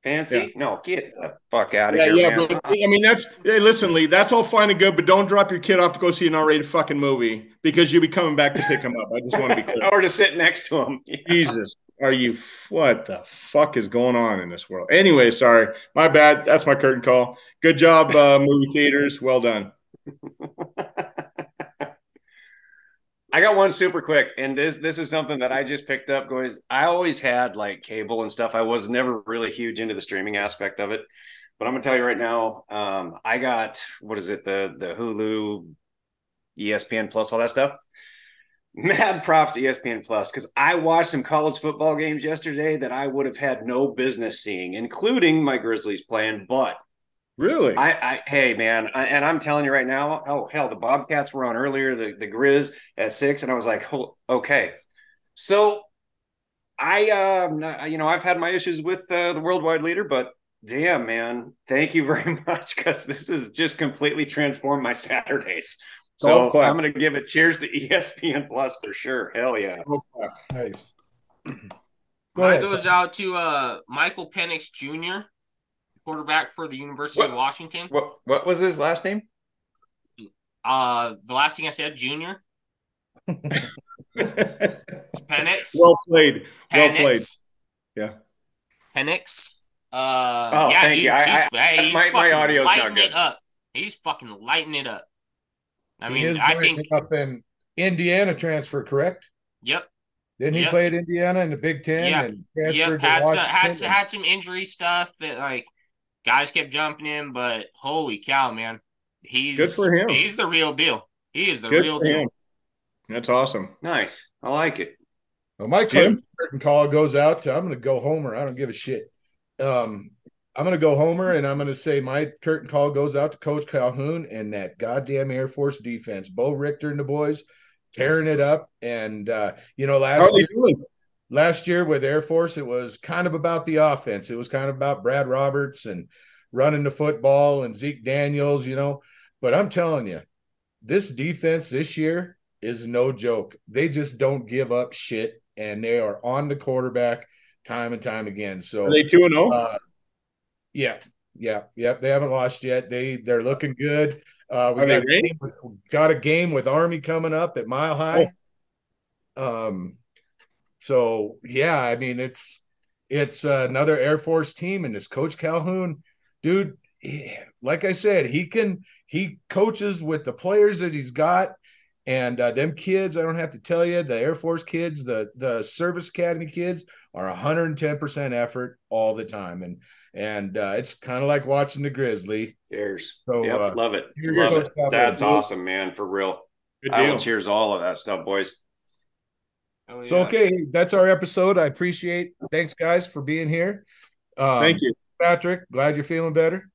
fancy. No, get the fuck out of Yeah, here, yeah, man. but I mean that's hey, listen, Lee, that's all fine and good, but don't drop your kid off to go see an R-rated fucking movie because you'll be coming back to pick him up. I just want to be clear. or to sit next to him. Jesus, are you? What the fuck is going on in this world? Anyway, sorry, my bad. That's my curtain call. Good job, uh, movie theaters. Well done. I got one super quick, and this this is something that I just picked up. Guys, I always had like cable and stuff. I was never really huge into the streaming aspect of it, but I'm gonna tell you right now, um, I got what is it the the Hulu, ESPN Plus, all that stuff. Mad props to ESPN Plus because I watched some college football games yesterday that I would have had no business seeing, including my Grizzlies playing. But Really? I, I hey man, I, and I'm telling you right now, oh hell, the Bobcats were on earlier, the the Grizz at six, and I was like, oh, okay. So I, um, I- you know, I've had my issues with uh, the worldwide leader, but damn man, thank you very much because this has just completely transformed my Saturdays. So Golf clap. I'm gonna give it cheers to ESPN Plus for sure. Hell yeah. Nice. Go Mine ahead. goes out to uh Michael Penix Jr., quarterback for the University What? of Washington. What what was his last name? Uh, the last thing I said, Junior It's Penix. well played. Well Penix. played. Yeah. Penix. Uh, Oh, yeah, thank he- you. I- he's- I- hey, he's my- my fucking audio's not lighting good. it up. He's fucking lighting it up. I He mean, is I think. up in Indiana transfer, correct? Yep. Didn't he Yep. play at Indiana in the Big Ten Yeah. and transferred Yep. to Had some, had Washington? had some injury stuff that like guys kept jumping in, but holy cow, man, he's Good for him. He's the real deal. He is the Good real deal. him. That's awesome. Nice. I like it. Well, my Jim? curtain call goes out to I'm going to go Homer. I don't give a shit. Um, I'm going to go Homer, and I'm going to say my curtain call goes out to Coach Calhoun and that goddamn Air Force defense. Bo Richter and the boys tearing it up. And uh, you know, How last are year, doing? Last year with Air Force, it was kind of about the offense. It was kind of about Brad Roberts and running the football and Zeke Daniels, you know. But I'm telling you, this defense this year is no joke. They just don't give up shit, and they are on the quarterback time and time again. So Are they two and zero? uh, yeah, yeah, yeah. They haven't lost yet. They they're looking good. Uh, we got a, with, got a game with Army coming up at Mile High. Um, so yeah, I mean it's it's another Air Force team, and this Coach Calhoun, dude. he- like I said, he can he coaches with the players that he's got, and uh, them kids. I don't have to tell you, the Air Force kids, the the Service Academy kids are 110 percent effort all the time, and and uh, it's kind of like watching the Grizzly. Cheers. So, yep, uh, love it. Love it. That's awesome, man. For real. Good I will cheers all of that stuff, boys. Oh, So yeah. okay, that's our episode. I appreciate. Thanks, guys, for being here. Um, Thank you. Patrick. Glad you're feeling better.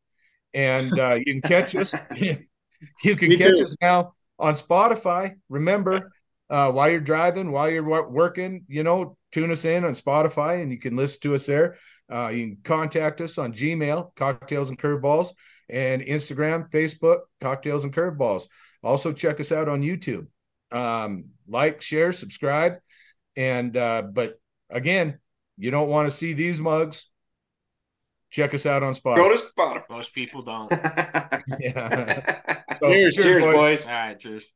And uh, you can catch us. you can Me catch too. us now on Spotify. Remember, uh, while you're driving, while you're working, you know, tune us in on Spotify, and you can listen to us there. Uh, you can contact us on Gmail, Cocktails and Curveballs, and Instagram, Facebook, Cocktails and Curveballs. Also, check us out on YouTube. Um, like, share, subscribe, and uh, but again, you don't want to see these mugs. Check us out on Spotify. Go to Spotify. Most people don't. Yeah. So, Cheers, cheers, boys. All right, cheers.